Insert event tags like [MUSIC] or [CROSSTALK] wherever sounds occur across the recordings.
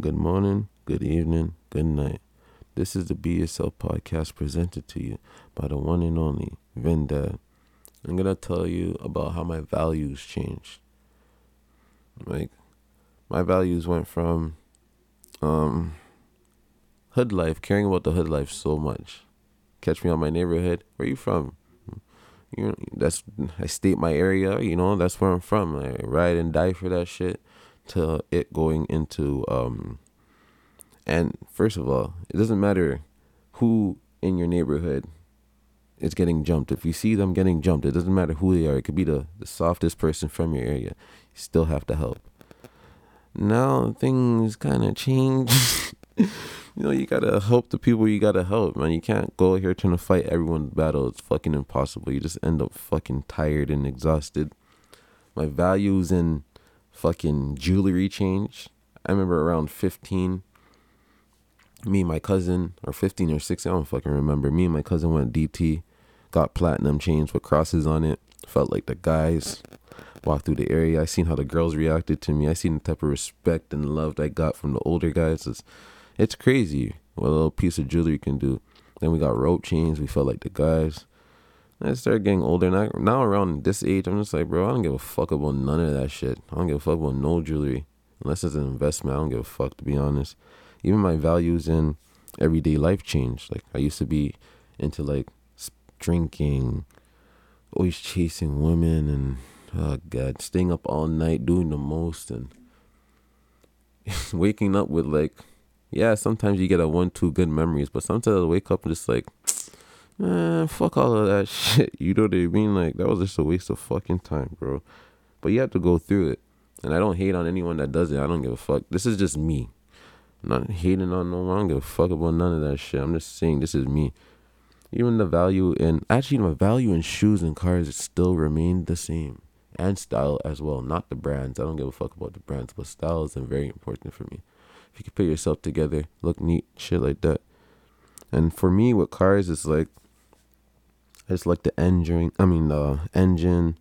good morning, good evening, good night. This is the Be Yourself podcast presented to you by the one and only Vendad. I'm gonna tell you about how my values changed. Like my values went from um hood life, caring about the hood life so much. Catch me on my neighborhood. Where you from? You know, that's I state my area. You know, that's where I'm from. I ride and die for that shit. To it going into um. And first of all, it doesn't matter who in your neighborhood is getting jumped. If you see them getting jumped, it doesn't matter who they are. It could be the, the softest person from your area. You still have to help. Now things kind of change. [LAUGHS] you know, you gotta help the people you gotta help, man. You can't go here trying to fight everyone's battle. It's fucking impossible. You just end up fucking tired and exhausted. My values in fucking jewelry change. I remember around 15, me and my cousin, or 15 or 16, I don't fucking remember. Me and my cousin went DT, got platinum chains with crosses on it. Felt like the guys walked through the area. I seen how the girls reacted to me. I seen the type of respect and love I got from the older guys. It's, it's crazy what a little piece of jewelry can do. Then we got rope chains. We felt like the guys. I started getting older. Now, now around this age, I'm just like, bro, I don't give a fuck about none of that shit. I don't give a fuck about no jewelry. Unless it's an investment, I don't give a fuck, to be honest. Even my values in everyday life changed. Like, I used to be into, like, drinking, always chasing women, and, oh, God, staying up all night, doing the most, and [LAUGHS] waking up with, like, yeah, sometimes you get a one, two good memories, but sometimes I wake up and just like, man, fuck all of that [LAUGHS] shit. You know what I mean? Like that was just a waste of fucking time, bro. But you have to go through it. And I don't hate on anyone that does it. I don't give a fuck. This is just me. I'm not hating on no one. I don't give a fuck about none of that shit. I'm just saying this is me. Even the value in actually my value in shoes and cars still remained the same. And style as well. Not the brands. I don't give a fuck about the brands, but style is very important for me. If you can put yourself together, look neat, shit like that. And for me with cars it's like I just like the engine I mean the engine,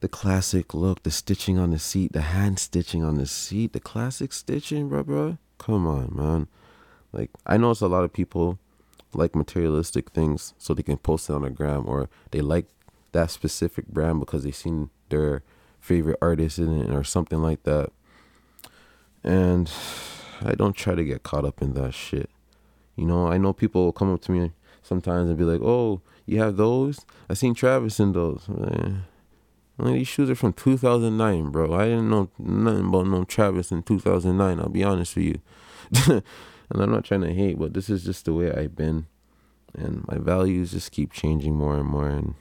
the classic look, the stitching on the seat, the hand stitching on the seat, the classic stitching, bro, bro. Come on, man. Like I know it's a lot of people like materialistic things so they can post it on a gram or they like that specific brand because they seen their favorite artist in it or something like that. And [SIGHS] I don't try to get caught up in that shit. You know, I know people will come up to me sometimes and be like, "Oh, you have those? I seen Travis in those." Man, these shoes are from 2009, bro. I didn't know nothing about no Travis in 2009. I'll be honest with you. [LAUGHS] and I'm not trying to hate, but this is just the way I've been, and my values just keep changing more and more. And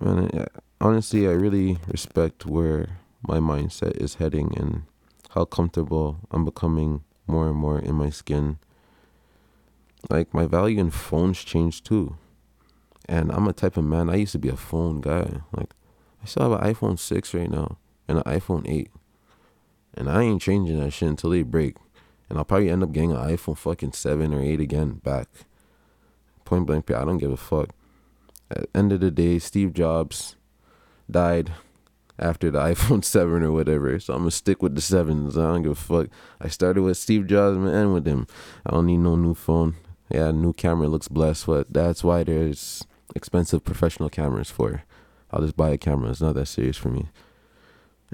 man, honestly, I really respect where my mindset is heading and how comfortable I'm becoming more and more in my skin. Like my value in phones changed too. And I'm a type of man, I used to be a phone guy. Like I still have an iPhone 6 right now and an iPhone 8. And I ain't changing that shit until they break. And I'll probably end up getting an iPhone fucking 7 or 8 again back. Point blank, I don't give a fuck. At end of the day, Steve Jobs died after the [LAUGHS] iPhone 7 or whatever. So I'm gonna stick with the sevens. I don't give a fuck. I started with Steve Jobs and end with him. I don't need no new phone. Yeah, new camera looks blessed, but that's why there's expensive professional cameras for. I'll just buy a camera. It's not that serious for me.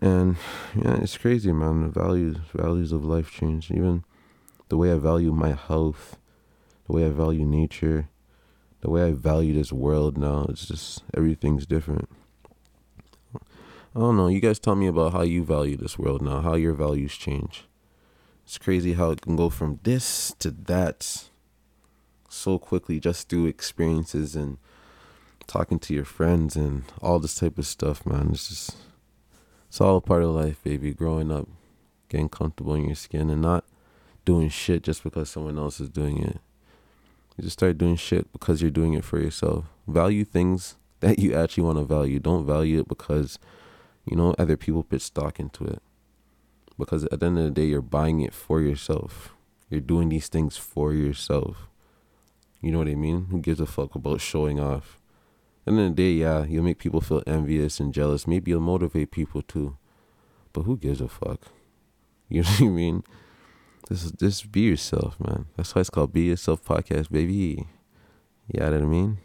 And yeah, it's crazy, man. The values values of life change. Even the way I value my health, the way I value nature, the way I value this world now. It's just everything's different. I don't know. You guys tell me about how you value this world now, how your values change. It's crazy how it can go from this to that so quickly just through experiences and talking to your friends and all this type of stuff, man. It's just, it's all a part of life, baby. Growing up, getting comfortable in your skin and not doing shit just because someone else is doing it. You just start doing shit because you're doing it for yourself. Value things that you actually want to value. Don't value it because you know, other people put stock into it. Because at the end of the day, you're buying it for yourself. You're doing these things for yourself. You know what I mean? Who gives a fuck about showing off? And of the day, yeah, you'll make people feel envious and jealous. Maybe you'll motivate people too. But who gives a fuck? [LAUGHS] You know what I mean? This is just be yourself, man. That's why it's called Be Yourself Podcast, baby. You know what I mean?